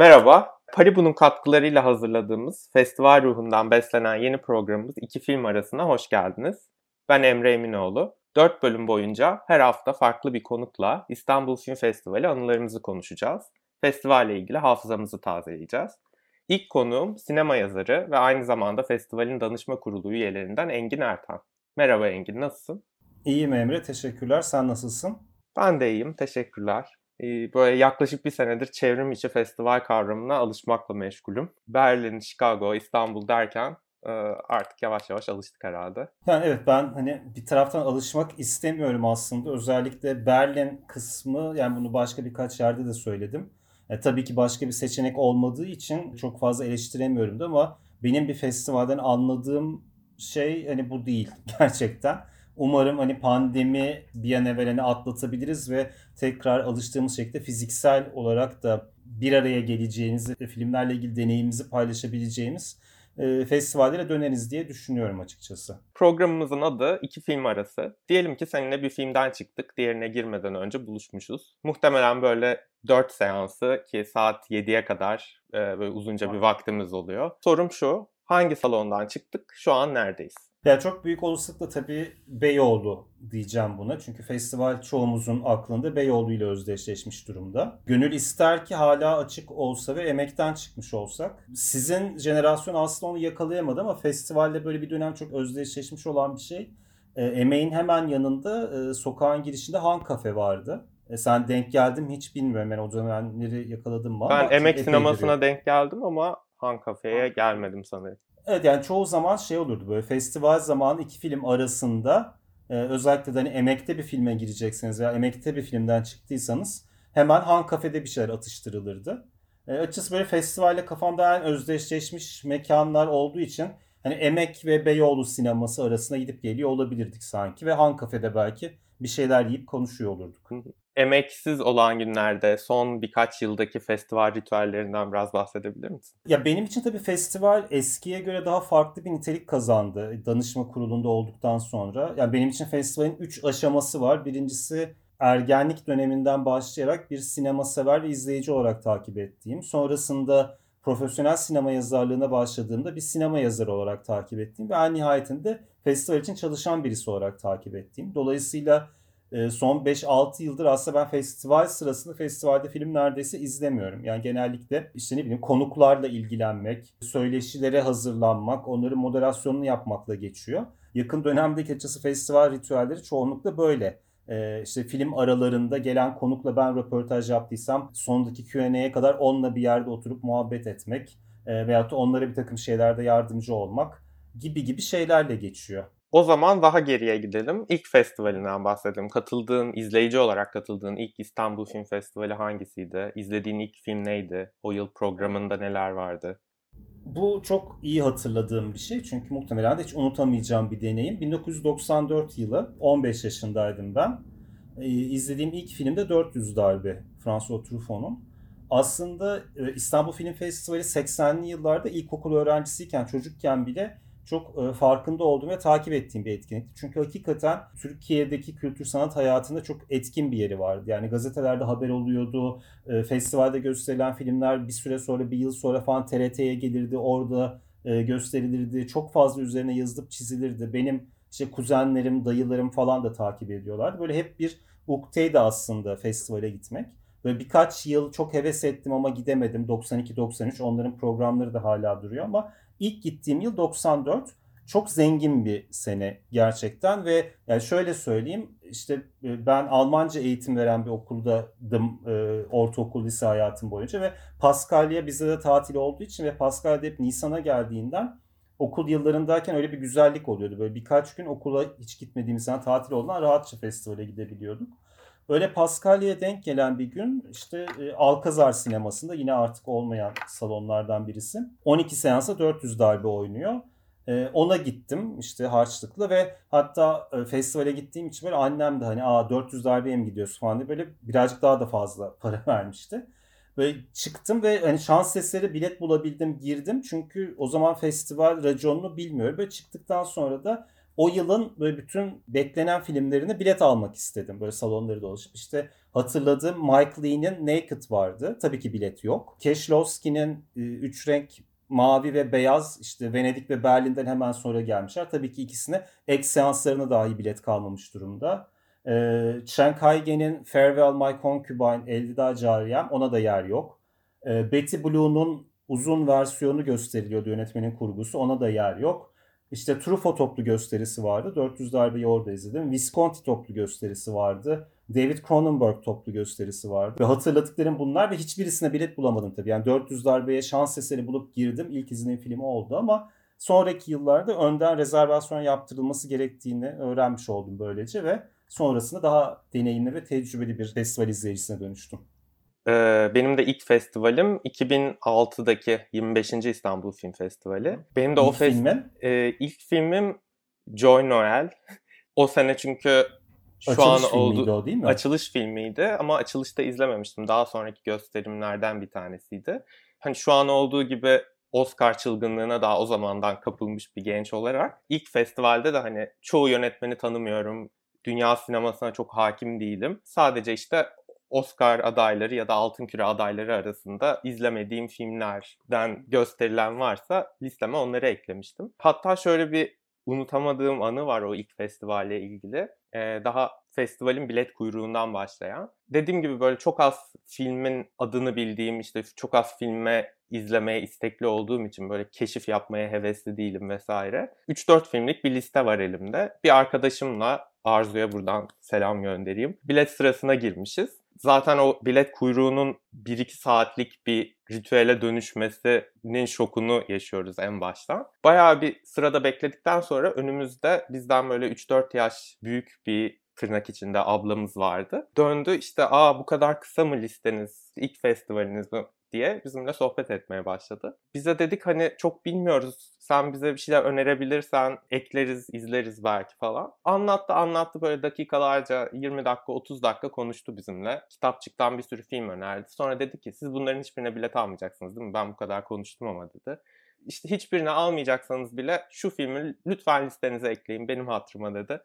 Merhaba, Paribu'nun katkılarıyla hazırladığımız festival ruhundan beslenen yeni programımız İki Film Arasına hoş geldiniz. Ben Emre Eminoğlu. 4 bölüm boyunca her hafta farklı bir konukla İstanbul Film Festivali anılarımızı konuşacağız. Festivalle ilgili hafızamızı tazeleyeceğiz. İlk konuğum sinema yazarı ve aynı zamanda festivalin danışma kurulu üyelerinden Engin Ertan. Merhaba Engin, nasılsın? İyiyim Emre, teşekkürler. Sen nasılsın? Ben de iyiyim, teşekkürler. Ee, böyle yaklaşık bir senedir çevrim içi festival kavramına alışmakla meşgulüm. Berlin, Chicago, İstanbul derken e, artık yavaş yavaş alıştık herhalde. Yani evet ben hani bir taraftan alışmak istemiyorum aslında. Özellikle Berlin kısmı yani bunu başka birkaç yerde de söyledim. E, tabii ki başka bir seçenek olmadığı için çok fazla eleştiremiyorum da ama benim bir festivalden anladığım şey hani bu değil gerçekten. Umarım hani pandemi bir an evvel hani atlatabiliriz ve tekrar alıştığımız şekilde fiziksel olarak da bir araya geleceğiniz, filmlerle ilgili deneyimimizi paylaşabileceğimiz e, festivallere döneriz diye düşünüyorum açıkçası. Programımızın adı iki film arası. Diyelim ki seninle bir filmden çıktık. Diğerine girmeden önce buluşmuşuz. Muhtemelen böyle 4 seansı ki saat 7'ye kadar e, böyle uzunca bir vaktimiz oluyor. Sorum şu. Hangi salondan çıktık? Şu an neredeyiz? Ya çok büyük olasılıkla tabii Beyoğlu diyeceğim buna. Çünkü festival çoğumuzun aklında Beyoğlu ile özdeşleşmiş durumda. Gönül ister ki hala açık olsa ve emekten çıkmış olsak. Sizin jenerasyon aslında onu yakalayamadı ama festivalle böyle bir dönem çok özdeşleşmiş olan bir şey. E, emeğin hemen yanında e, sokağın girişinde Han Kafe vardı. E, sen denk geldin mi hiç bilmiyorum. Ben o dönemleri yakaladım mı? Ben emek sinemasına denk geldim ama Han Kafe'ye gelmedim sanırım. Evet yani çoğu zaman şey olurdu böyle festival zamanı iki film arasında e, özellikle de hani emekte bir filme girecekseniz veya emekte bir filmden çıktıysanız hemen Han Kafe'de bir şeyler atıştırılırdı. E, açıkçası böyle festivalle kafamda en özdeşleşmiş mekanlar olduğu için hani Emek ve Beyoğlu sineması arasında gidip geliyor olabilirdik sanki ve Han Kafe'de belki bir şeyler yiyip konuşuyor olurduk emeksiz olan günlerde son birkaç yıldaki festival ritüellerinden biraz bahsedebilir misin? Ya benim için tabii festival eskiye göre daha farklı bir nitelik kazandı danışma kurulunda olduktan sonra. Yani benim için festivalin 3 aşaması var. Birincisi ergenlik döneminden başlayarak bir sinema sever ve izleyici olarak takip ettiğim. Sonrasında profesyonel sinema yazarlığına başladığımda bir sinema yazarı olarak takip ettiğim ve en nihayetinde festival için çalışan birisi olarak takip ettiğim. Dolayısıyla ee, son 5-6 yıldır aslında ben festival sırasında festivalde film neredeyse izlemiyorum. Yani genellikle işte ne bileyim konuklarla ilgilenmek, söyleşilere hazırlanmak, onların moderasyonunu yapmakla geçiyor. Yakın dönemdeki açısı festival ritüelleri çoğunlukla böyle. Ee, işte film aralarında gelen konukla ben röportaj yaptıysam sondaki Q&A'ya kadar onunla bir yerde oturup muhabbet etmek e, veyahut da onlara bir takım şeylerde yardımcı olmak gibi gibi şeylerle geçiyor. O zaman daha geriye gidelim. İlk festivalinden bahsedelim. Katıldığın, izleyici olarak katıldığın ilk İstanbul Film Festivali hangisiydi? İzlediğin ilk film neydi? O yıl programında neler vardı? Bu çok iyi hatırladığım bir şey. Çünkü muhtemelen de hiç unutamayacağım bir deneyim. 1994 yılı 15 yaşındaydım ben. Ee, izlediğim ilk film de 400 Darbe. François Truffaut'un. Aslında e, İstanbul Film Festivali 80'li yıllarda ilkokul öğrencisiyken, çocukken bile çok e, farkında olduğum ve takip ettiğim bir etkinlikti. Çünkü hakikaten Türkiye'deki kültür sanat hayatında çok etkin bir yeri vardı. Yani gazetelerde haber oluyordu, e, festivalde gösterilen filmler bir süre sonra, bir yıl sonra falan TRT'ye gelirdi, orada e, gösterilirdi. Çok fazla üzerine yazılıp çizilirdi. Benim işte kuzenlerim, dayılarım falan da takip ediyorlardı. Böyle hep bir ukteydi aslında festivale gitmek. Böyle birkaç yıl çok heves ettim ama gidemedim. 92-93 onların programları da hala duruyor ama ilk gittiğim yıl 94. Çok zengin bir sene gerçekten ve yani şöyle söyleyeyim işte e, ben Almanca eğitim veren bir okuldaydım e, ortaokul lise hayatım boyunca ve Paskalya bize de tatil olduğu için ve Paskalya hep Nisan'a geldiğinden okul yıllarındayken öyle bir güzellik oluyordu. Böyle birkaç gün okula hiç gitmediğimiz zaman tatil olduğundan rahatça festivale gidebiliyorduk. Öyle Paskalya'ya denk gelen bir gün işte e, Alkazar sinemasında yine artık olmayan salonlardan birisi. 12 seansa 400 darbe oynuyor. E, ona gittim işte harçlıkla ve hatta e, festivale gittiğim için böyle annem de hani aa 400 darbeye mi gidiyorsun falan diye böyle birazcık daha da fazla para vermişti. Böyle çıktım ve hani şans eseri bilet bulabildim girdim. Çünkü o zaman festival raconunu bilmiyorum. Böyle çıktıktan sonra da o yılın böyle bütün beklenen filmlerine bilet almak istedim. Böyle salonları dolaşıp. İşte hatırladığım Mike Lee'nin Naked vardı. Tabii ki bilet yok. Keşlovski'nin e, Üç Renk Mavi ve Beyaz işte Venedik ve Berlin'den hemen sonra gelmişler. Tabii ki ikisine ek seanslarına dahi bilet kalmamış durumda. E, Chen Kaige'nin Farewell My Concubine, Elvida Cariyem ona da yer yok. E, Betty Blue'nun uzun versiyonu gösteriliyordu yönetmenin kurgusu. Ona da yer yok. İşte Truffaut toplu gösterisi vardı. 400 darbeyi orada izledim. Visconti toplu gösterisi vardı. David Cronenberg toplu gösterisi vardı. Ve hatırladıklarım bunlar ve hiçbirisine bilet bulamadım tabii. Yani 400 darbeye şans eseri bulup girdim. İlk izlediğim filmi oldu ama sonraki yıllarda önden rezervasyon yaptırılması gerektiğini öğrenmiş oldum böylece ve sonrasında daha deneyimli ve tecrübeli bir festival izleyicisine dönüştüm. Benim de ilk festivalim 2006'daki 25. İstanbul Film Festivali. Benim de ilk o fest- filmin? E, ilk filmim Joy Noel. o sene çünkü şu açılış an oldu o değil mi? açılış filmiydi ama açılışta izlememiştim. Daha sonraki gösterimlerden bir tanesiydi. Hani şu an olduğu gibi Oscar çılgınlığına daha o zamandan kapılmış bir genç olarak ilk festivalde de hani çoğu yönetmeni tanımıyorum. Dünya sinemasına çok hakim değilim. Sadece işte Oscar adayları ya da Altın Küre adayları arasında izlemediğim filmlerden gösterilen varsa listeme onları eklemiştim. Hatta şöyle bir unutamadığım anı var o ilk festivalle ilgili. Ee, daha festivalin bilet kuyruğundan başlayan. Dediğim gibi böyle çok az filmin adını bildiğim işte çok az filme izlemeye istekli olduğum için böyle keşif yapmaya hevesli değilim vesaire. 3-4 filmlik bir liste var elimde. Bir arkadaşımla Arzu'ya buradan selam göndereyim. Bilet sırasına girmişiz. Zaten o bilet kuyruğunun 1-2 saatlik bir ritüele dönüşmesinin şokunu yaşıyoruz en baştan. Bayağı bir sırada bekledikten sonra önümüzde bizden böyle 3-4 yaş büyük bir tırnak içinde ablamız vardı. Döndü işte aa bu kadar kısa mı listeniz, ilk festivaliniz mi diye bizimle sohbet etmeye başladı. Bize dedik hani çok bilmiyoruz. Sen bize bir şeyler önerebilirsen ekleriz, izleriz belki falan. Anlattı anlattı böyle dakikalarca 20 dakika 30 dakika konuştu bizimle. Kitapçıktan bir sürü film önerdi. Sonra dedi ki siz bunların hiçbirine bilet almayacaksınız değil mi? Ben bu kadar konuştum ama dedi. İşte hiçbirini almayacaksanız bile şu filmi lütfen listenize ekleyin benim hatırıma dedi.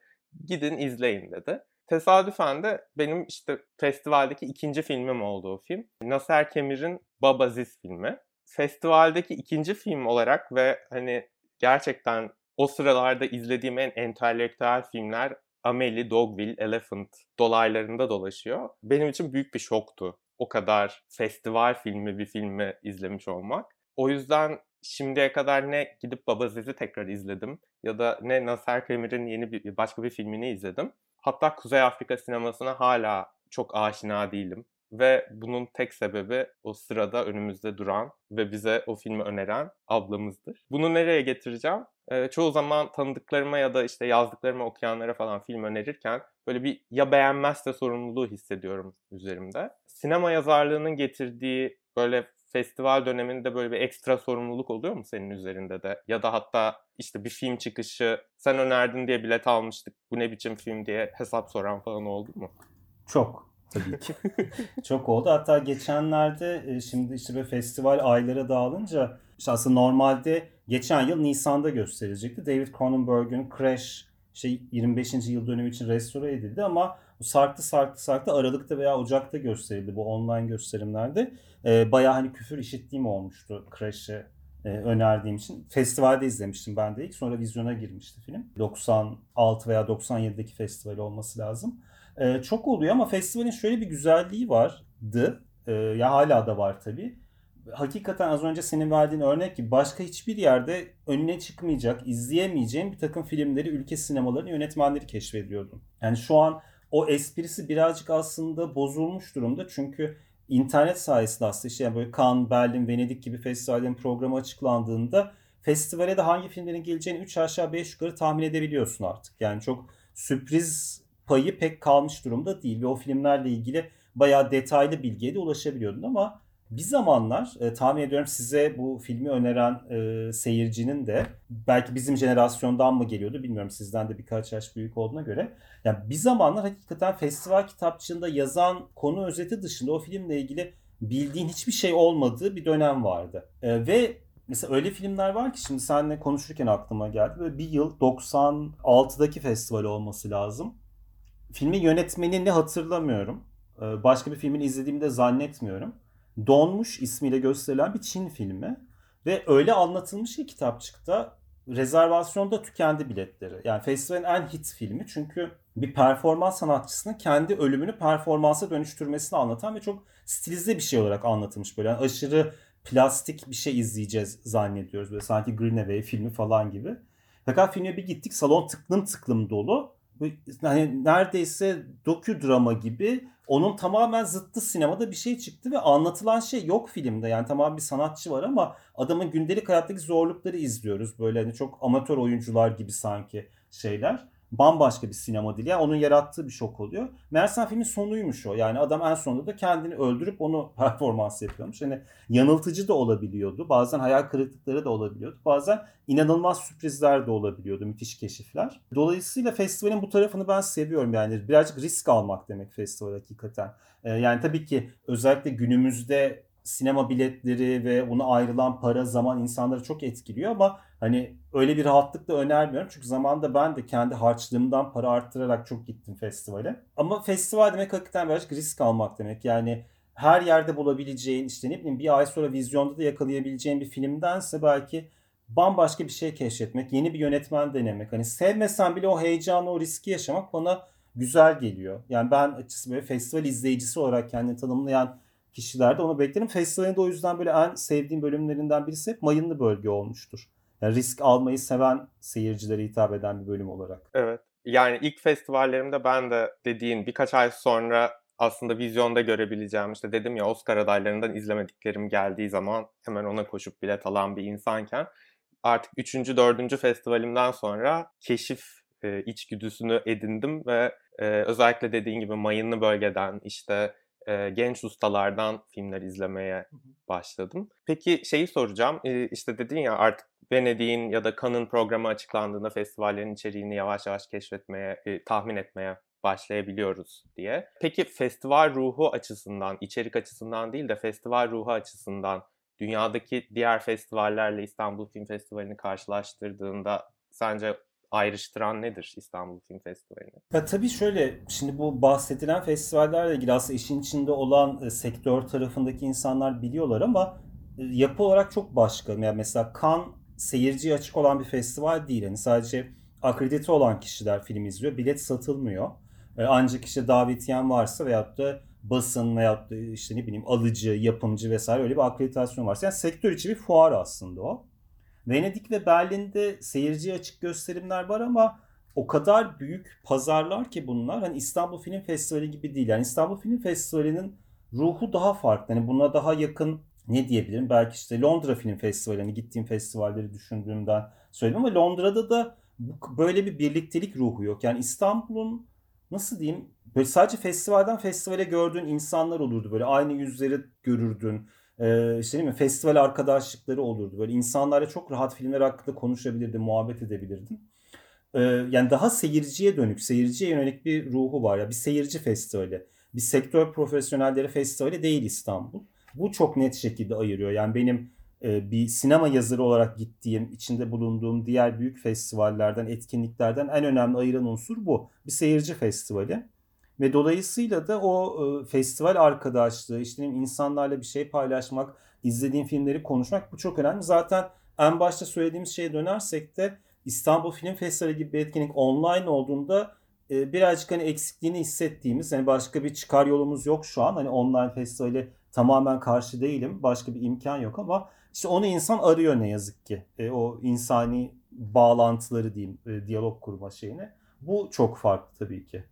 Gidin izleyin dedi. Tesadüfen de benim işte festivaldeki ikinci filmim oldu o film. Nasser Kemir'in Babaziz filmi. Festivaldeki ikinci film olarak ve hani gerçekten o sıralarda izlediğim en entelektüel filmler Amelie, Dogville, Elephant dolaylarında dolaşıyor. Benim için büyük bir şoktu. O kadar festival filmi bir filmi izlemiş olmak. O yüzden şimdiye kadar ne gidip Babaziz'i tekrar izledim ya da ne Nasser Kemir'in yeni bir başka bir filmini izledim. Hatta Kuzey Afrika sinemasına hala çok aşina değilim. Ve bunun tek sebebi o sırada önümüzde duran ve bize o filmi öneren ablamızdır. Bunu nereye getireceğim? Ee, çoğu zaman tanıdıklarıma ya da işte yazdıklarıma okuyanlara falan film önerirken böyle bir ya beğenmezse sorumluluğu hissediyorum üzerimde. Sinema yazarlığının getirdiği böyle festival döneminde böyle bir ekstra sorumluluk oluyor mu senin üzerinde de? Ya da hatta işte bir film çıkışı sen önerdin diye bilet almıştık bu ne biçim film diye hesap soran falan oldu mu? Çok tabii ki. Çok oldu. Hatta geçenlerde şimdi işte böyle festival aylara dağılınca işte aslında normalde geçen yıl Nisan'da gösterilecekti. David Cronenberg'ün Crash şey 25. yıl dönümü için restore edildi ama sarktı sarktı sarktı Aralık'ta veya Ocak'ta gösterildi bu online gösterimlerde. E, bayağı hani küfür işittiğim olmuştu Crash'e e, önerdiğim için. Festivalde izlemiştim ben de ilk. Sonra vizyona girmişti film. 96 veya 97'deki festival olması lazım. E, çok oluyor ama festivalin şöyle bir güzelliği vardı. E, ya hala da var tabii. Hakikaten az önce senin verdiğin örnek gibi başka hiçbir yerde önüne çıkmayacak, izleyemeyeceğin bir takım filmleri ülke sinemalarının yönetmenleri keşfediyordum. Yani şu an o esprisi birazcık aslında bozulmuş durumda. Çünkü internet sayesinde aslında işte yani böyle Cannes, Berlin, Venedik gibi festivallerin programı açıklandığında festivale de hangi filmlerin geleceğini 3 aşağı 5 yukarı tahmin edebiliyorsun artık. Yani çok sürpriz payı pek kalmış durumda değil ve o filmlerle ilgili bayağı detaylı bilgiye de ulaşabiliyordun ama bir zamanlar e, tahmin ediyorum size bu filmi öneren e, seyircinin de belki bizim jenerasyondan mı geliyordu bilmiyorum sizden de birkaç yaş büyük olduğuna göre. Yani bir zamanlar hakikaten festival kitapçığında yazan konu özeti dışında o filmle ilgili bildiğin hiçbir şey olmadığı bir dönem vardı. E, ve mesela öyle filmler var ki şimdi seninle konuşurken aklıma geldi. Böyle bir yıl 96'daki festival olması lazım. Filmin yönetmenini hatırlamıyorum. Ee, başka bir filmini izlediğimi de zannetmiyorum. Donmuş ismiyle gösterilen bir Çin filmi. Ve öyle anlatılmış ki kitapçıkta rezervasyonda tükendi biletleri. Yani festivalin en hit filmi çünkü bir performans sanatçısının kendi ölümünü performansa dönüştürmesini anlatan ve çok stilize bir şey olarak anlatılmış böyle. Yani aşırı plastik bir şey izleyeceğiz zannediyoruz. Böyle sanki Greenaway filmi falan gibi. Fakat filme bir gittik salon tıklım tıklım dolu. Hani neredeyse dokü drama gibi onun tamamen zıttı sinemada bir şey çıktı ve anlatılan şey yok filmde. Yani tamam bir sanatçı var ama adamın gündelik hayattaki zorlukları izliyoruz. Böyle hani çok amatör oyuncular gibi sanki şeyler bambaşka bir sinema dili. Yani onun yarattığı bir şok oluyor. Meğersem filmin sonuymuş o. Yani adam en sonunda da kendini öldürüp onu performans yapıyormuş. Yani yanıltıcı da olabiliyordu. Bazen hayal kırıklıkları da olabiliyordu. Bazen inanılmaz sürprizler de olabiliyordu. Müthiş keşifler. Dolayısıyla festivalin bu tarafını ben seviyorum. Yani birazcık risk almak demek festival hakikaten. Ee, yani tabii ki özellikle günümüzde sinema biletleri ve buna ayrılan para, zaman insanları çok etkiliyor ama hani öyle bir rahatlık da önermiyorum. Çünkü zamanında ben de kendi harçlığımdan para arttırarak çok gittim festivale. Ama festival demek hakikaten birazcık risk almak demek. Yani her yerde bulabileceğin işte ne bileyim bir ay sonra vizyonda da yakalayabileceğin bir filmdense belki bambaşka bir şey keşfetmek, yeni bir yönetmen denemek. Hani sevmesen bile o heyecanı, o riski yaşamak bana güzel geliyor. Yani ben açıkçası böyle festival izleyicisi olarak kendini tanımlayan kişilerde onu beklerim. Festivalin de o yüzden böyle en sevdiğim bölümlerinden birisi hep mayınlı bölge olmuştur. Yani risk almayı seven seyircilere hitap eden bir bölüm olarak. Evet. Yani ilk festivallerimde ben de dediğin birkaç ay sonra aslında vizyonda görebileceğim işte dedim ya Oscar adaylarından izlemediklerim geldiği zaman hemen ona koşup bilet alan bir insanken artık 3. 4. festivalimden sonra keşif e, içgüdüsünü edindim ve e, özellikle dediğin gibi mayınlı bölgeden işte e, genç ustalardan filmler izlemeye başladım. Peki şeyi soracağım. E, işte dedin ya artık Venedik'in ya da Cannes'ın programı açıklandığında festivallerin içeriğini yavaş yavaş keşfetmeye, e, tahmin etmeye başlayabiliyoruz diye. Peki festival ruhu açısından, içerik açısından değil de festival ruhu açısından dünyadaki diğer festivallerle İstanbul Film Festivali'ni karşılaştırdığında sence ayrıştıran nedir İstanbul Film Festivali'ni? Ya tabii şöyle, şimdi bu bahsedilen festivallerle ilgili aslında işin içinde olan e, sektör tarafındaki insanlar biliyorlar ama e, yapı olarak çok başka. Yani mesela Cannes seyirciye açık olan bir festival değil. Yani sadece akredite olan kişiler film izliyor. Bilet satılmıyor. E, ancak işte davetiyen varsa veyahut da basın veyahut da işte ne bileyim alıcı, yapımcı vesaire öyle bir akreditasyon varsa. Yani sektör içi bir fuar aslında o. Venedik ve Berlin'de seyirciye açık gösterimler var ama o kadar büyük pazarlar ki bunlar. Hani İstanbul Film Festivali gibi değil. Yani İstanbul Film Festivali'nin ruhu daha farklı. Hani buna daha yakın ne diyebilirim? Belki işte Londra Film Festivali, hani gittiğim festivalleri düşündüğümden söyledim ama Londra'da da böyle bir birliktelik ruhu yok. Yani İstanbul'un nasıl diyeyim böyle sadece festivalden festivale gördüğün insanlar olurdu. Böyle aynı yüzleri görürdün e, değil mi festival arkadaşlıkları olurdu. Böyle insanlarla çok rahat filmler hakkında konuşabilirdin, muhabbet edebilirdin. E, yani daha seyirciye dönük, seyirciye yönelik bir ruhu var. ya Bir seyirci festivali, bir sektör profesyonelleri festivali değil İstanbul. Bu çok net şekilde ayırıyor. Yani benim bir sinema yazarı olarak gittiğim, içinde bulunduğum diğer büyük festivallerden, etkinliklerden en önemli ayıran unsur bu. Bir seyirci festivali. Ve dolayısıyla da o e, festival arkadaşlığı, işte insanlarla bir şey paylaşmak, izlediğim filmleri konuşmak bu çok önemli. Zaten en başta söylediğimiz şeye dönersek de İstanbul Film Festivali gibi bir etkinlik online olduğunda e, birazcık hani eksikliğini hissettiğimiz hani başka bir çıkar yolumuz yok şu an. Hani online festivale tamamen karşı değilim. Başka bir imkan yok ama işte onu insan arıyor ne yazık ki. E, o insani bağlantıları diyeyim, e, diyalog kurma şeyini. Bu çok farklı tabii ki.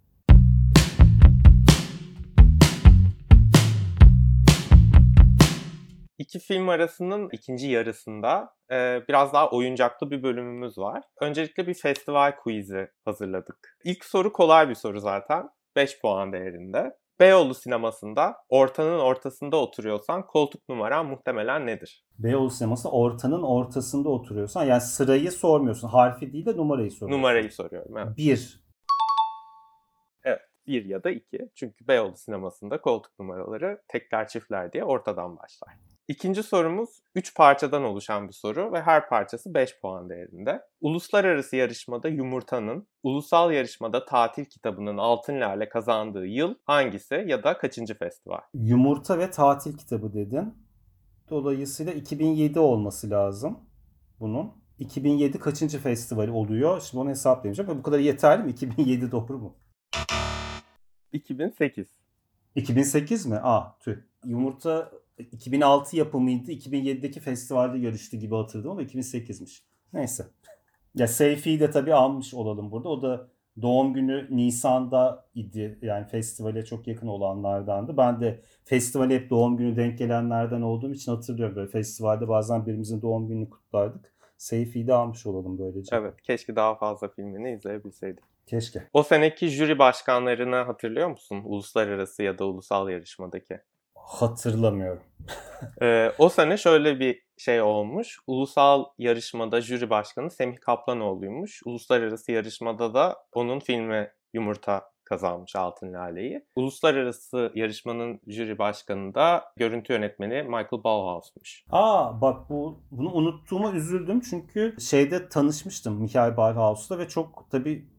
İki film arasının ikinci yarısında e, biraz daha oyuncaklı bir bölümümüz var. Öncelikle bir festival quiz'i hazırladık. İlk soru kolay bir soru zaten. 5 puan değerinde. Beyoğlu sinemasında ortanın ortasında oturuyorsan koltuk numaran muhtemelen nedir? Beyoğlu sineması ortanın ortasında oturuyorsan yani sırayı sormuyorsun. Harfi değil de numarayı soruyorsun. Numarayı soruyorum evet. Bir. Evet Bir ya da iki. Çünkü Beyoğlu sinemasında koltuk numaraları tekler çiftler diye ortadan başlar. İkinci sorumuz 3 parçadan oluşan bir soru ve her parçası 5 puan değerinde. Uluslararası yarışmada Yumurta'nın, ulusal yarışmada Tatil kitabının Altın Lale kazandığı yıl hangisi ya da kaçıncı festival? Yumurta ve Tatil kitabı dedin. Dolayısıyla 2007 olması lazım bunun. 2007 kaçıncı festival oluyor? Şimdi onu hesaplayamayacağım. Bu kadar yeterli mi? 2007 doğru mu? 2008. 2008 mi? Aa tüh. Yumurta 2006 yapımıydı. 2007'deki festivalde yarıştı gibi hatırladım ama 2008'miş. Neyse. Ya Seyfi'yi de tabii almış olalım burada. O da doğum günü Nisan'da idi. Yani festivale çok yakın olanlardandı. Ben de festivale hep doğum günü denk gelenlerden olduğum için hatırlıyorum. Böyle festivalde bazen birimizin doğum gününü kutlardık. Seyfi'yi de almış olalım böylece. Evet, keşke daha fazla filmini izleyebilseydik. Keşke. O seneki jüri başkanlarını hatırlıyor musun? Uluslararası ya da ulusal yarışmadaki. Hatırlamıyorum. ee, o sene şöyle bir şey olmuş. Ulusal yarışmada jüri başkanı Semih Kaplanoğlu'ymuş. Uluslararası yarışmada da onun filmi Yumurta kazanmış Altın Lale'yi. Uluslararası yarışmanın jüri başkanı da görüntü yönetmeni Michael Bauhaus'muş. Aa bak bu bunu unuttuğuma üzüldüm çünkü şeyde tanışmıştım Michael Bauhaus'la ve çok tabii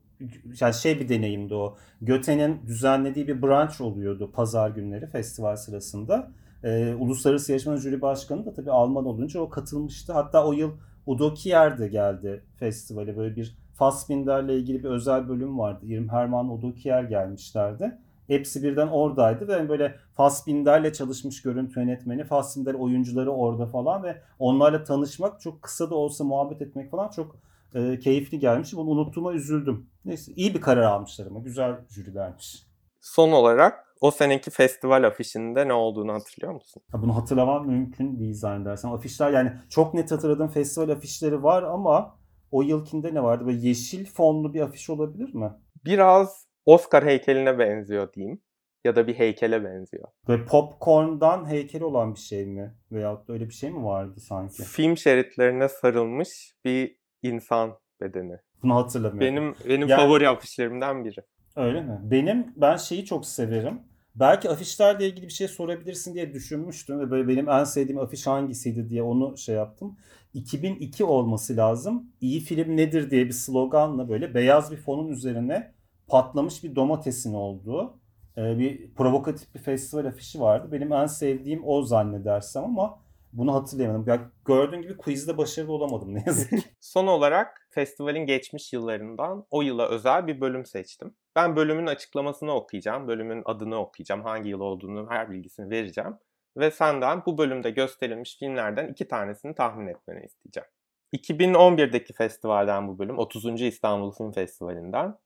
yani şey bir deneyimdi o. Göte'nin düzenlediği bir brunch oluyordu pazar günleri festival sırasında. Ee, Uluslararası Yarışmanın Jüri Başkanı da tabii Alman olunca o katılmıştı. Hatta o yıl Udo Kier de geldi festivale. Böyle bir Fassbinder'le ilgili bir özel bölüm vardı. İrm Herman, Udo Kier gelmişlerdi. Hepsi birden oradaydı ve böyle Fassbinder'le çalışmış görüntü yönetmeni, Fassbinder oyuncuları orada falan ve onlarla tanışmak, çok kısa da olsa muhabbet etmek falan çok e, keyifli gelmiş. Bunu unuttuğuma üzüldüm. Neyse iyi bir karar almışlar ama güzel jürilermiş. Son olarak o seneki festival afişinde ne olduğunu hatırlıyor musun? Ha, bunu hatırlamam mümkün değil zannedersem. Afişler yani çok net hatırladığım festival afişleri var ama o yılkinde ne vardı? Böyle yeşil fonlu bir afiş olabilir mi? Biraz Oscar heykeline benziyor diyeyim. Ya da bir heykele benziyor. Böyle popcorn'dan heykeli olan bir şey mi? Veyahut da öyle bir şey mi vardı sanki? Film şeritlerine sarılmış bir insan bedeni. Bunu hatırlamıyorum. Benim benim yani, favori afişlerimden biri. Öyle mi? Benim ben şeyi çok severim. Belki afişlerle ilgili bir şey sorabilirsin diye düşünmüştüm ve böyle benim en sevdiğim afiş hangisiydi diye onu şey yaptım. 2002 olması lazım. İyi film nedir diye bir sloganla böyle beyaz bir fonun üzerine patlamış bir domatesin olduğu bir provokatif bir festival afişi vardı. Benim en sevdiğim o zannedersem ama bunu hatırlayamadım. Ya gördüğün gibi quizde başarılı olamadım ne yazık ki. Son olarak festivalin geçmiş yıllarından o yıla özel bir bölüm seçtim. Ben bölümün açıklamasını okuyacağım, bölümün adını okuyacağım, hangi yıl olduğunu her bilgisini vereceğim. Ve senden bu bölümde gösterilmiş filmlerden iki tanesini tahmin etmeni isteyeceğim. 2011'deki festivalden bu bölüm, 30. İstanbul Film Festivali'nden.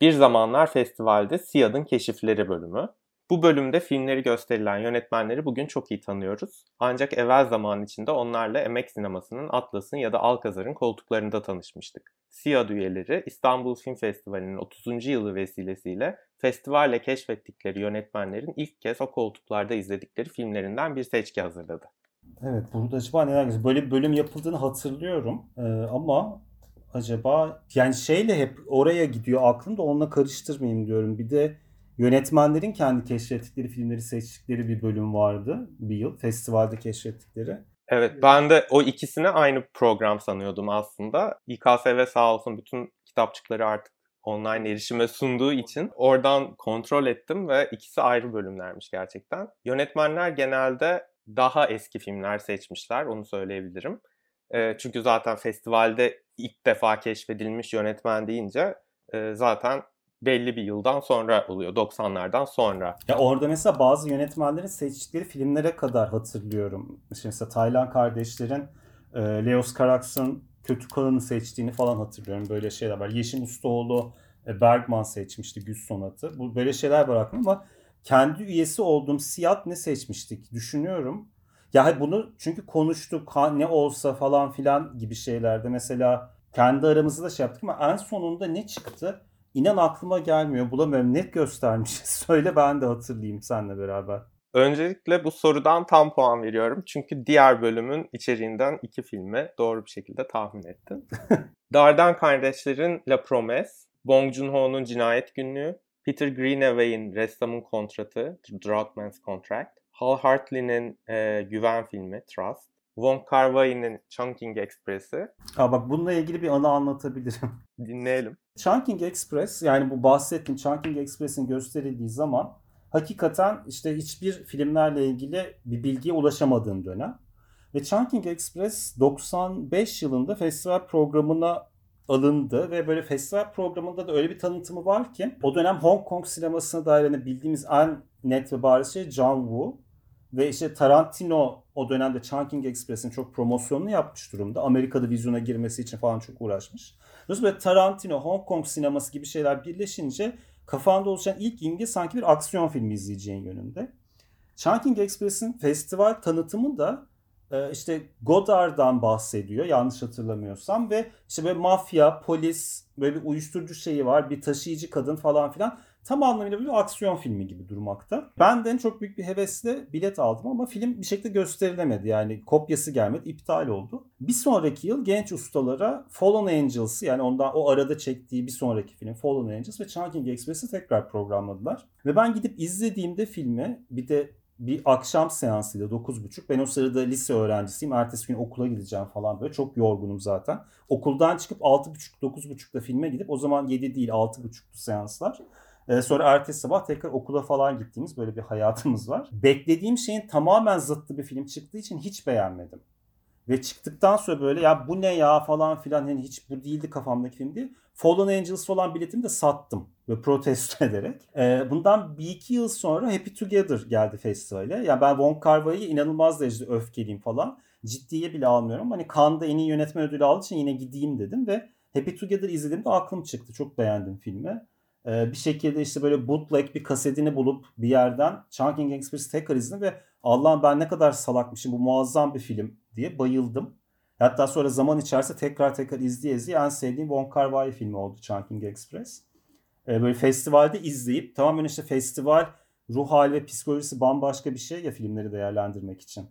Bir zamanlar festivalde Siyad'ın Keşifleri bölümü. Bu bölümde filmleri gösterilen yönetmenleri bugün çok iyi tanıyoruz. Ancak evvel zaman içinde onlarla emek sinemasının Atlas'ın ya da Alkazar'ın koltuklarında tanışmıştık. SİAD üyeleri İstanbul Film Festivali'nin 30. yılı vesilesiyle festivalle keşfettikleri yönetmenlerin ilk kez o koltuklarda izledikleri filmlerinden bir seçki hazırladı. Evet burada acaba neler güzel. Böyle bir bölüm yapıldığını hatırlıyorum ee, ama acaba yani şeyle hep oraya gidiyor aklım da onunla karıştırmayayım diyorum. Bir de yönetmenlerin kendi keşfettikleri filmleri seçtikleri bir bölüm vardı bir yıl. Festivalde keşfettikleri. Evet ben de o ikisini aynı program sanıyordum aslında. İKSV sağ olsun bütün kitapçıkları artık online erişime sunduğu için oradan kontrol ettim ve ikisi ayrı bölümlermiş gerçekten. Yönetmenler genelde daha eski filmler seçmişler onu söyleyebilirim. Çünkü zaten festivalde ilk defa keşfedilmiş yönetmen deyince zaten belli bir yıldan sonra oluyor. 90'lardan sonra. Ya orada mesela bazı yönetmenlerin seçtikleri filmlere kadar hatırlıyorum. İşte mesela Taylan kardeşlerin e, Leos Carax'ın Kötü Kalan'ı seçtiğini falan hatırlıyorum. Böyle şeyler var. Yeşim Ustaoğlu e, Bergman seçmişti Güz Sonatı. Bu böyle şeyler var aklımda ama kendi üyesi olduğum Siyat ne seçmiştik düşünüyorum. Ya bunu çünkü konuştuk ne olsa falan filan gibi şeylerde mesela kendi aramızda da şey yaptık ama en sonunda ne çıktı? İnan aklıma gelmiyor. Bulamıyorum. Net göstermiş. Söyle ben de hatırlayayım seninle beraber. Öncelikle bu sorudan tam puan veriyorum. Çünkü diğer bölümün içeriğinden iki filmi doğru bir şekilde tahmin ettin. Dardan kardeşlerin La Promesse, Bong Joon-ho'nun Cinayet Günlüğü, Peter Greenaway'in Ressamın Kontratı, The Draughtman's Contract, Hal Hartley'nin e, Güven filmi, Trust, Wong Kar Wai'nin Chungking Express'i. Ha bak bununla ilgili bir anı anlatabilirim. Dinleyelim. Chungking Express yani bu bahsettiğim Chungking Express'in gösterildiği zaman hakikaten işte hiçbir filmlerle ilgili bir bilgiye ulaşamadığım dönem. Ve Chungking Express 95 yılında festival programına alındı ve böyle festival programında da öyle bir tanıtımı var ki o dönem Hong Kong sinemasına dair hani bildiğimiz en net ve bariz şey John Woo ve işte Tarantino o dönemde Chungking Express'in çok promosyonunu yapmış durumda. Amerika'da vizyona girmesi için falan çok uğraşmış. Dolayısıyla Tarantino, Hong Kong sineması gibi şeyler birleşince kafanda oluşan ilk imge sanki bir aksiyon filmi izleyeceğin yönünde. Chungking Express'in festival tanıtımı da e, işte Godard'dan bahsediyor yanlış hatırlamıyorsam ve işte böyle mafya, polis, böyle bir uyuşturucu şeyi var, bir taşıyıcı kadın falan filan tam anlamıyla bir aksiyon filmi gibi durmakta. Ben de en çok büyük bir hevesle bilet aldım ama film bir şekilde gösterilemedi. Yani kopyası gelmedi, iptal oldu. Bir sonraki yıl genç ustalara Fallen Angels'ı yani ondan o arada çektiği bir sonraki film Fallen Angels ve Chungking Express'i tekrar programladılar. Ve ben gidip izlediğimde filmi bir de bir akşam seansıydı 9.30. Ben o sırada lise öğrencisiyim. Ertesi gün okula gideceğim falan böyle. Çok yorgunum zaten. Okuldan çıkıp 6.30-9.30'da filme gidip o zaman 7 değil 6.30'tu seanslar. Ee, sonra ertesi sabah tekrar okula falan gittiğimiz böyle bir hayatımız var. Beklediğim şeyin tamamen zıttı bir film çıktığı için hiç beğenmedim. Ve çıktıktan sonra böyle ya bu ne ya falan filan hani hiç bu değildi kafamdaki film değil. Fallen Angels olan biletimi de sattım ve protesto ederek. Ee, bundan bir iki yıl sonra Happy Together geldi festivale. Ya yani ben Wong Kar Wai'yi inanılmaz derecede öfkeliyim falan. Ciddiye bile almıyorum. Hani Cannes'da en iyi yönetmen ödülü aldığı için yine gideyim dedim ve Happy Together izlediğimde aklım çıktı. Çok beğendim filmi. Ee, bir şekilde işte böyle bootleg bir kasetini bulup bir yerden Chungking Express tekrar izledim ve Allah'ım ben ne kadar salakmışım bu muazzam bir film diye bayıldım. Hatta sonra zaman içerisinde tekrar tekrar izleye izleye en sevdiğim Wong Kar Wai filmi oldu Chungking Express. Ee, böyle festivalde izleyip tamamen işte festival ruh hali ve psikolojisi bambaşka bir şey ya filmleri değerlendirmek için.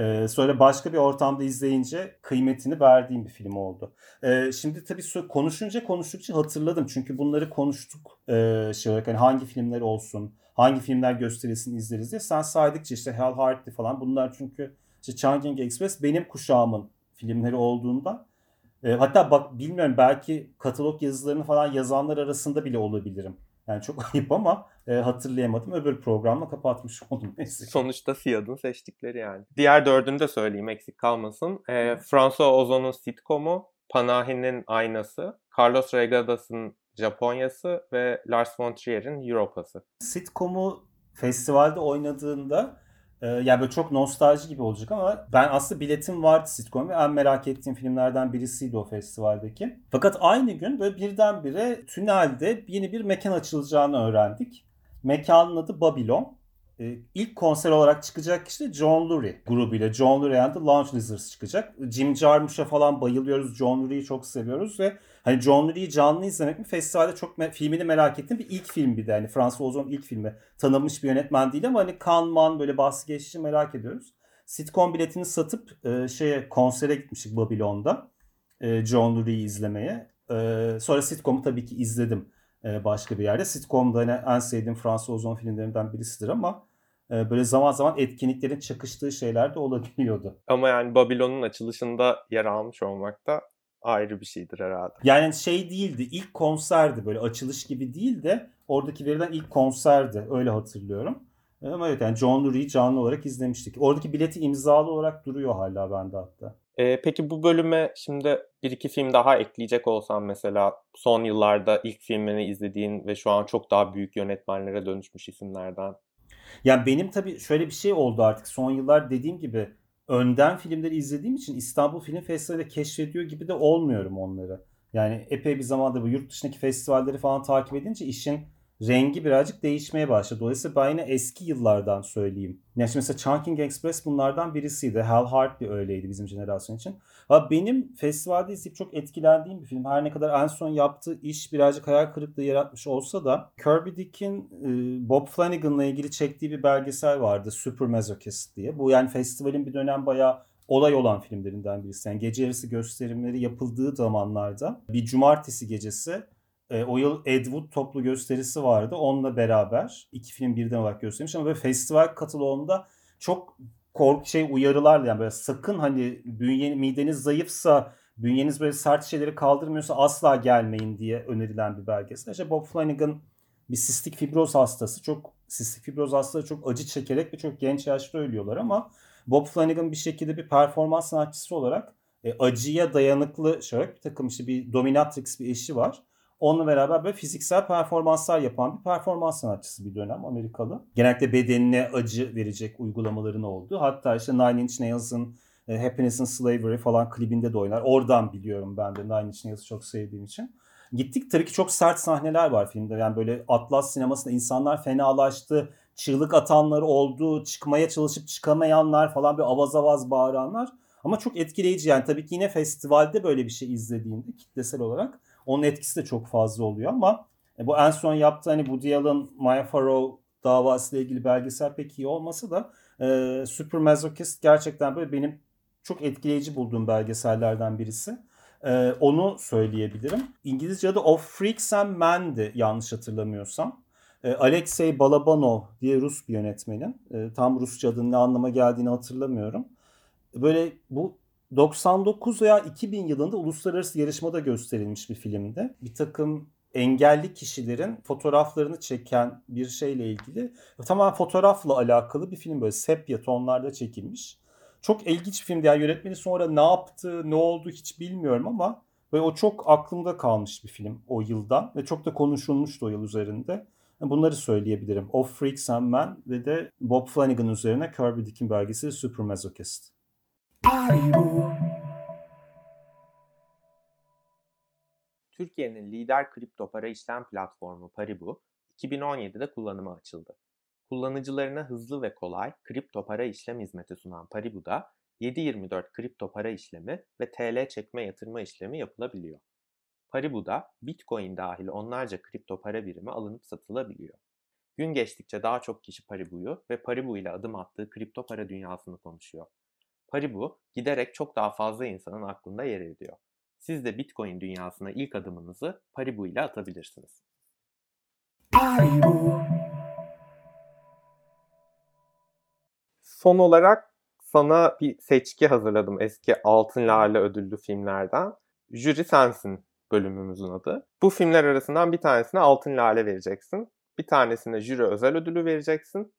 Ee, sonra başka bir ortamda izleyince kıymetini verdiğim bir film oldu. Ee, şimdi tabii konuşunca konuştukça hatırladım. Çünkü bunları konuştuk. Ee, şey olarak hani hangi filmler olsun, hangi filmler gösterilsin izleriz diye. Sen saydıkça işte Hell Heart'li falan bunlar çünkü işte Chungking Express benim kuşağımın filmleri olduğundan e, hatta bak bilmiyorum belki katalog yazılarını falan yazanlar arasında bile olabilirim. Yani çok ayıp ama e, hatırlayamadım. Öbür programla kapatmış oldum. Neyse. Sonuçta Siyad'ın seçtikleri yani. Diğer dördünü de söyleyeyim eksik kalmasın. E, François Ozon'un sitcomu, Panahi'nin Aynası, Carlos Regadas'ın Japonyası ve Lars von Trier'in Europa'sı. Sitcomu festivalde oynadığında ee, yani böyle çok nostalji gibi olacak ama ben aslında biletim vardı sitcom ve en merak ettiğim filmlerden birisiydi o festivaldeki. Fakat aynı gün böyle birdenbire tünelde yeni bir mekan açılacağını öğrendik. Mekanın adı Babylon. Ee, ilk konser olarak çıkacak kişi John Lurie grubuyla. John Lurie and the Lounge Lizards çıkacak. Jim Jarmusch'a falan bayılıyoruz. John Lurie'yi çok seviyoruz ve Hani John Lurie'yi canlı izlemek mi? Festivalde çok me- filmini merak ettim. Bir ilk film bir de. Hani François Ozon ilk filmi. Tanınmış bir yönetmen değil ama hani Kanman böyle bahsi geçişi merak ediyoruz. Sitcom biletini satıp e, şeye konsere gitmiştik Babylon'da. E, John Lurie'yi izlemeye. E, sonra sitcom'u tabii ki izledim e, başka bir yerde. Sitcom da hani en sevdiğim François Ozon filmlerinden birisidir ama böyle zaman zaman etkinliklerin çakıştığı şeyler de olabiliyordu. Ama yani Babylon'un açılışında yer almış olmak da ayrı bir şeydir herhalde. Yani şey değildi ilk konserdi böyle açılış gibi değil de oradaki verilen ilk konserdi öyle hatırlıyorum. Ama evet yani John Lurie'yi canlı olarak izlemiştik. Oradaki bileti imzalı olarak duruyor hala bende hatta. Ee, peki bu bölüme şimdi bir iki film daha ekleyecek olsam mesela son yıllarda ilk filmini izlediğin ve şu an çok daha büyük yönetmenlere dönüşmüş isimlerden. Yani benim tabii şöyle bir şey oldu artık son yıllar dediğim gibi önden filmleri izlediğim için İstanbul Film Festivali'de keşfediyor gibi de olmuyorum onları. Yani epey bir zamanda bu yurt dışındaki festivalleri falan takip edince işin rengi birazcık değişmeye başladı. Dolayısıyla ben yine eski yıllardan söyleyeyim. Yani mesela Chunking Express bunlardan birisiydi. Hal Hartley öyleydi bizim jenerasyon için. Ha benim festivalde izleyip çok etkilendiğim bir film. Her ne kadar en son yaptığı iş birazcık hayal kırıklığı yaratmış olsa da Kirby Dick'in e, Bob Flanagan'la ilgili çektiği bir belgesel vardı. Super Masochist diye. Bu yani festivalin bir dönem bayağı olay olan filmlerinden birisi. Yani gece yarısı gösterimleri yapıldığı zamanlarda bir cumartesi gecesi E, o yıl Ed Wood toplu gösterisi vardı. Onunla beraber iki film birden olarak göstermiş ama böyle festival kataloğunda çok kork şey uyarılarla yani böyle sakın hani bünye, mideniz zayıfsa bünyeniz böyle sert şeyleri kaldırmıyorsa asla gelmeyin diye önerilen bir belgesel. İşte Bob Flanagan bir sistik fibroz hastası. Çok sistik fibroz hastaları çok acı çekerek ve çok genç yaşta ölüyorlar ama Bob Flanagan bir şekilde bir performans sanatçısı olarak e, acıya dayanıklı şöyle bir takım işte bir dominatrix bir eşi var. Onunla beraber böyle fiziksel performanslar yapan bir performans sanatçısı bir dönem Amerikalı. Genellikle bedenine acı verecek uygulamaların olduğu. Hatta işte Nine Inch Nails'ın e, Happiness and Slavery falan klibinde de oynar. Oradan biliyorum ben de Nine Inch Nails'ı çok sevdiğim için. Gittik tabii ki çok sert sahneler var filmde. Yani böyle Atlas sinemasında insanlar fenalaştı. Çığlık atanlar oldu. Çıkmaya çalışıp çıkamayanlar falan bir avaz avaz bağıranlar. Ama çok etkileyici yani tabii ki yine festivalde böyle bir şey izlediğinde kitlesel olarak onun etkisi de çok fazla oluyor ama e, bu en son yaptığı hani Woody Allen, Maya Farrow davasıyla ilgili belgesel pek iyi olmasa da e, Super Masochist gerçekten böyle benim çok etkileyici bulduğum belgesellerden birisi. Ee, onu söyleyebilirim. İngilizce'de Of Freaks and Men'di yanlış hatırlamıyorsam. Ee, Alexey Balabanov diye Rus bir yönetmenin. Ee, tam Rusça adının ne anlama geldiğini hatırlamıyorum. Böyle bu 99 veya 2000 yılında uluslararası yarışmada gösterilmiş bir filmdi. Bir takım engelli kişilerin fotoğraflarını çeken bir şeyle ilgili tamamen fotoğrafla alakalı bir film böyle sepya tonlarda çekilmiş. Çok ilginç bir filmdi. Yani yönetmeni sonra ne yaptı, ne oldu hiç bilmiyorum ama ve o çok aklımda kalmış bir film o yıldan ve çok da konuşulmuştu o yıl üzerinde. Bunları söyleyebilirim. Of Freaks and Men ve de Bob Flanagan üzerine Kirby Dick'in belgeseli Super Masochist. Türkiye'nin lider kripto para işlem platformu Paribu 2017'de kullanıma açıldı. Kullanıcılarına hızlı ve kolay kripto para işlem hizmeti sunan Paribu'da 7/24 kripto para işlemi ve TL çekme yatırma işlemi yapılabiliyor. Paribu'da Bitcoin dahil onlarca kripto para birimi alınıp satılabiliyor. Gün geçtikçe daha çok kişi Paribu'yu ve Paribu ile adım attığı kripto para dünyasını konuşuyor. Paribu giderek çok daha fazla insanın aklında yer ediyor. Siz de Bitcoin dünyasına ilk adımınızı Paribu ile atabilirsiniz. Paribu. Son olarak sana bir seçki hazırladım eski Altın Lale ödüllü filmlerden. Jüri sensin bölümümüzün adı. Bu filmler arasından bir tanesine Altın Lale vereceksin. Bir tanesine jüri özel ödülü vereceksin.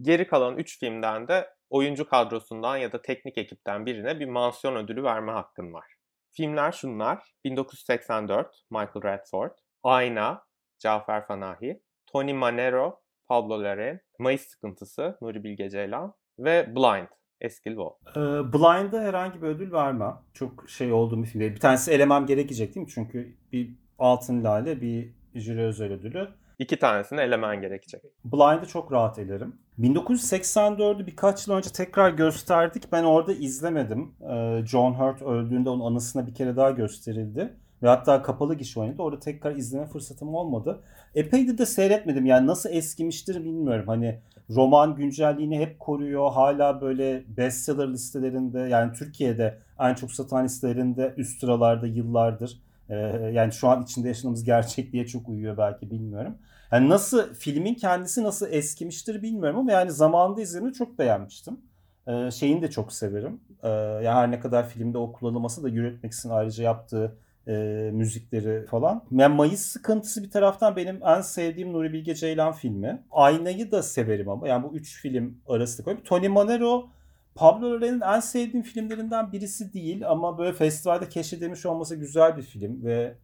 Geri kalan 3 filmden de oyuncu kadrosundan ya da teknik ekipten birine bir mansiyon ödülü verme hakkın var. Filmler şunlar. 1984 Michael Radford, Ayna Cafer Fanahi, Tony Manero Pablo Larraín, Mayıs Sıkıntısı Nuri Bilge Ceylan ve Blind Eskil Vol. Ee, Blind'a herhangi bir ödül vermem. Çok şey olduğum bir film değil. Bir tanesi elemem gerekecek değil mi? Çünkü bir Altın Lale, bir jüri özel ödülü. İki tanesini elemen gerekecek. Blind'ı çok rahat elerim. 1984'ü birkaç yıl önce tekrar gösterdik. Ben orada izlemedim. Ee, John Hurt öldüğünde onun anısına bir kere daha gösterildi. Ve hatta kapalı gişe oynadı. Orada tekrar izleme fırsatım olmadı. Epeydir de seyretmedim. Yani nasıl eskimiştir bilmiyorum. Hani roman güncelliğini hep koruyor. Hala böyle bestseller listelerinde yani Türkiye'de en çok satan listelerinde üst sıralarda yıllardır. Ee, yani şu an içinde yaşadığımız gerçekliğe çok uyuyor belki bilmiyorum. Yani nasıl filmin kendisi nasıl eskimiştir bilmiyorum ama yani zamanında izlediğimde çok beğenmiştim. Ee, şeyini de çok severim. Ee, yani her ne kadar filmde o kullanılması da için ayrıca yaptığı e, müzikleri falan. Yani Mayıs sıkıntısı bir taraftan benim en sevdiğim Nuri Bilge Ceylan filmi. Aynayı da severim ama yani bu üç film arasında koyup. Tony Manero Pablo Larraín'in en sevdiğim filmlerinden birisi değil ama böyle festivalde keşfedilmiş olması güzel bir film ve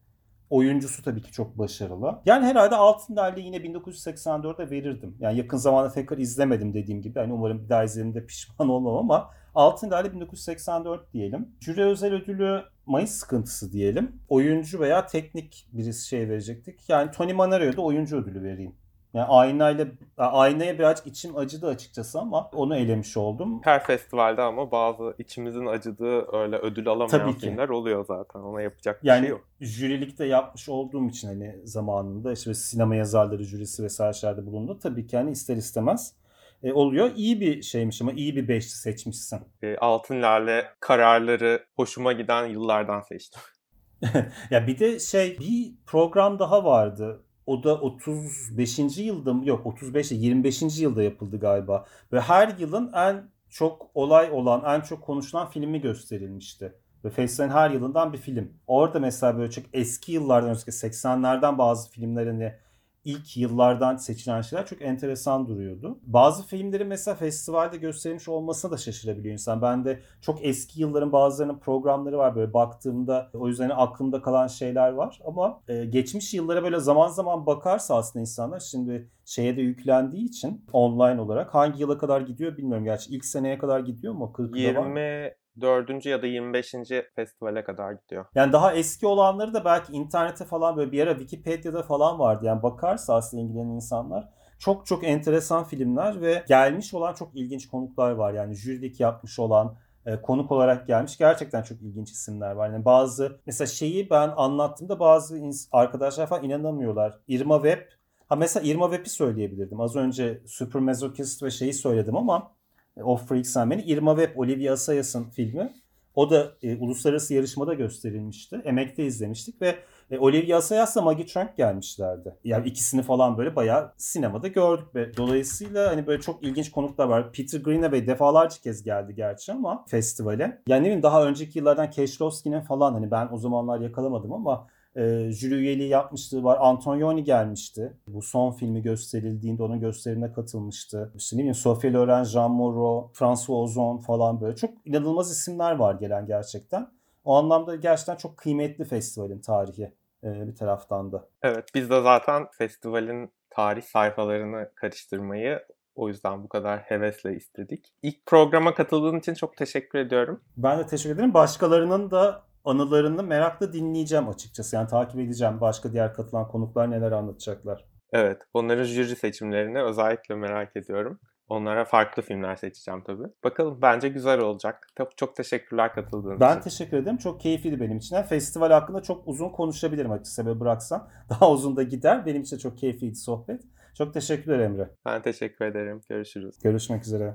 oyuncusu tabii ki çok başarılı. Yani herhalde Altın Derli yine 1984'de verirdim. Yani yakın zamanda tekrar izlemedim dediğim gibi. Yani umarım bir daha izlediğimde pişman olmam ama Altın Derli 1984 diyelim. Jüri özel ödülü Mayıs sıkıntısı diyelim. Oyuncu veya teknik birisi şey verecektik. Yani Tony Manero'ya da oyuncu ödülü vereyim. Yani aynayla aynaya birazcık içim acıdı açıkçası ama onu elemiş oldum. Her festivalde ama bazı içimizin acıdığı öyle ödül alamayan Tabii filmler oluyor zaten. Ona yapacak bir yani, şey yok. Jürilikte yapmış olduğum için hani zamanında işte sinema yazarları jürisi vesaire şeylerde bulundu. Tabii ki hani ister istemez e, oluyor. İyi bir şeymiş ama iyi bir beşli seçmişsin. E, Altın Lale kararları hoşuma giden yıllardan seçtim. ya bir de şey bir program daha vardı. O da 35. yılda mı? Yok 35 25. yılda yapıldı galiba. Ve her yılın en çok olay olan, en çok konuşulan filmi gösterilmişti. Ve festivalin her yılından bir film. Orada mesela böyle çok eski yıllardan özellikle 80'lerden bazı filmlerini ilk yıllardan seçilen şeyler çok enteresan duruyordu. Bazı filmleri mesela festivalde gösterilmiş olmasına da şaşırabiliyor insan. Ben de çok eski yılların bazılarının programları var böyle baktığımda o yüzden aklımda kalan şeyler var ama e, geçmiş yıllara böyle zaman zaman bakarsa aslında insanlar şimdi şeye de yüklendiği için online olarak hangi yıla kadar gidiyor bilmiyorum. Gerçi ilk seneye kadar gidiyor mu? 20 var. 4. ya da 25. festivale kadar gidiyor. Yani daha eski olanları da belki internete falan böyle bir ara Wikipedia'da falan vardı. Yani bakarsa aslında ilgilenen insanlar çok çok enteresan filmler ve gelmiş olan çok ilginç konuklar var. Yani jürilik yapmış olan, e, konuk olarak gelmiş. Gerçekten çok ilginç isimler var. Yani bazı mesela şeyi ben anlattığımda bazı arkadaşlar falan inanamıyorlar. Irma Web Ha mesela Irma Web'i söyleyebilirdim. Az önce Super Masochist ve şeyi söyledim ama Of Freaks and Men. Irma Webb, Olivia Assayas'ın filmi. O da e, uluslararası yarışmada gösterilmişti. Emek'te izlemiştik ve e, Olivia Assayas'la Maggie Trunk gelmişlerdi. Yani ikisini falan böyle bayağı sinemada gördük ve dolayısıyla hani böyle çok ilginç konuklar var. Peter Greenaway defalarca kez geldi gerçi ama festivale. Yani ne bileyim daha önceki yıllardan Keşlovski'nin falan hani ben o zamanlar yakalamadım ama e, jüri üyeliği yapmışlığı var. Antonioni gelmişti. Bu son filmi gösterildiğinde onun gösterimine katılmıştı. İşte ne bileyim Sophie Loren, Jean Moreau, François Ozon falan böyle. Çok inanılmaz isimler var gelen gerçekten. O anlamda gerçekten çok kıymetli festivalin tarihi e, bir taraftan da. Evet biz de zaten festivalin tarih sayfalarını karıştırmayı o yüzden bu kadar hevesle istedik. İlk programa katıldığın için çok teşekkür ediyorum. Ben de teşekkür ederim. Başkalarının da anılarını merakla dinleyeceğim açıkçası. Yani takip edeceğim başka diğer katılan konuklar neler anlatacaklar. Evet, onların jüri seçimlerini özellikle merak ediyorum. Onlara farklı filmler seçeceğim tabii. Bakalım bence güzel olacak. Çok, çok teşekkürler katıldığın ben için. Ben teşekkür ederim. Çok keyifliydi benim için. Festival hakkında çok uzun konuşabilirim açıkçası böyle bıraksam. Daha uzun da gider. Benim için çok keyifliydi sohbet. Çok teşekkürler Emre. Ben teşekkür ederim. Görüşürüz. Görüşmek üzere.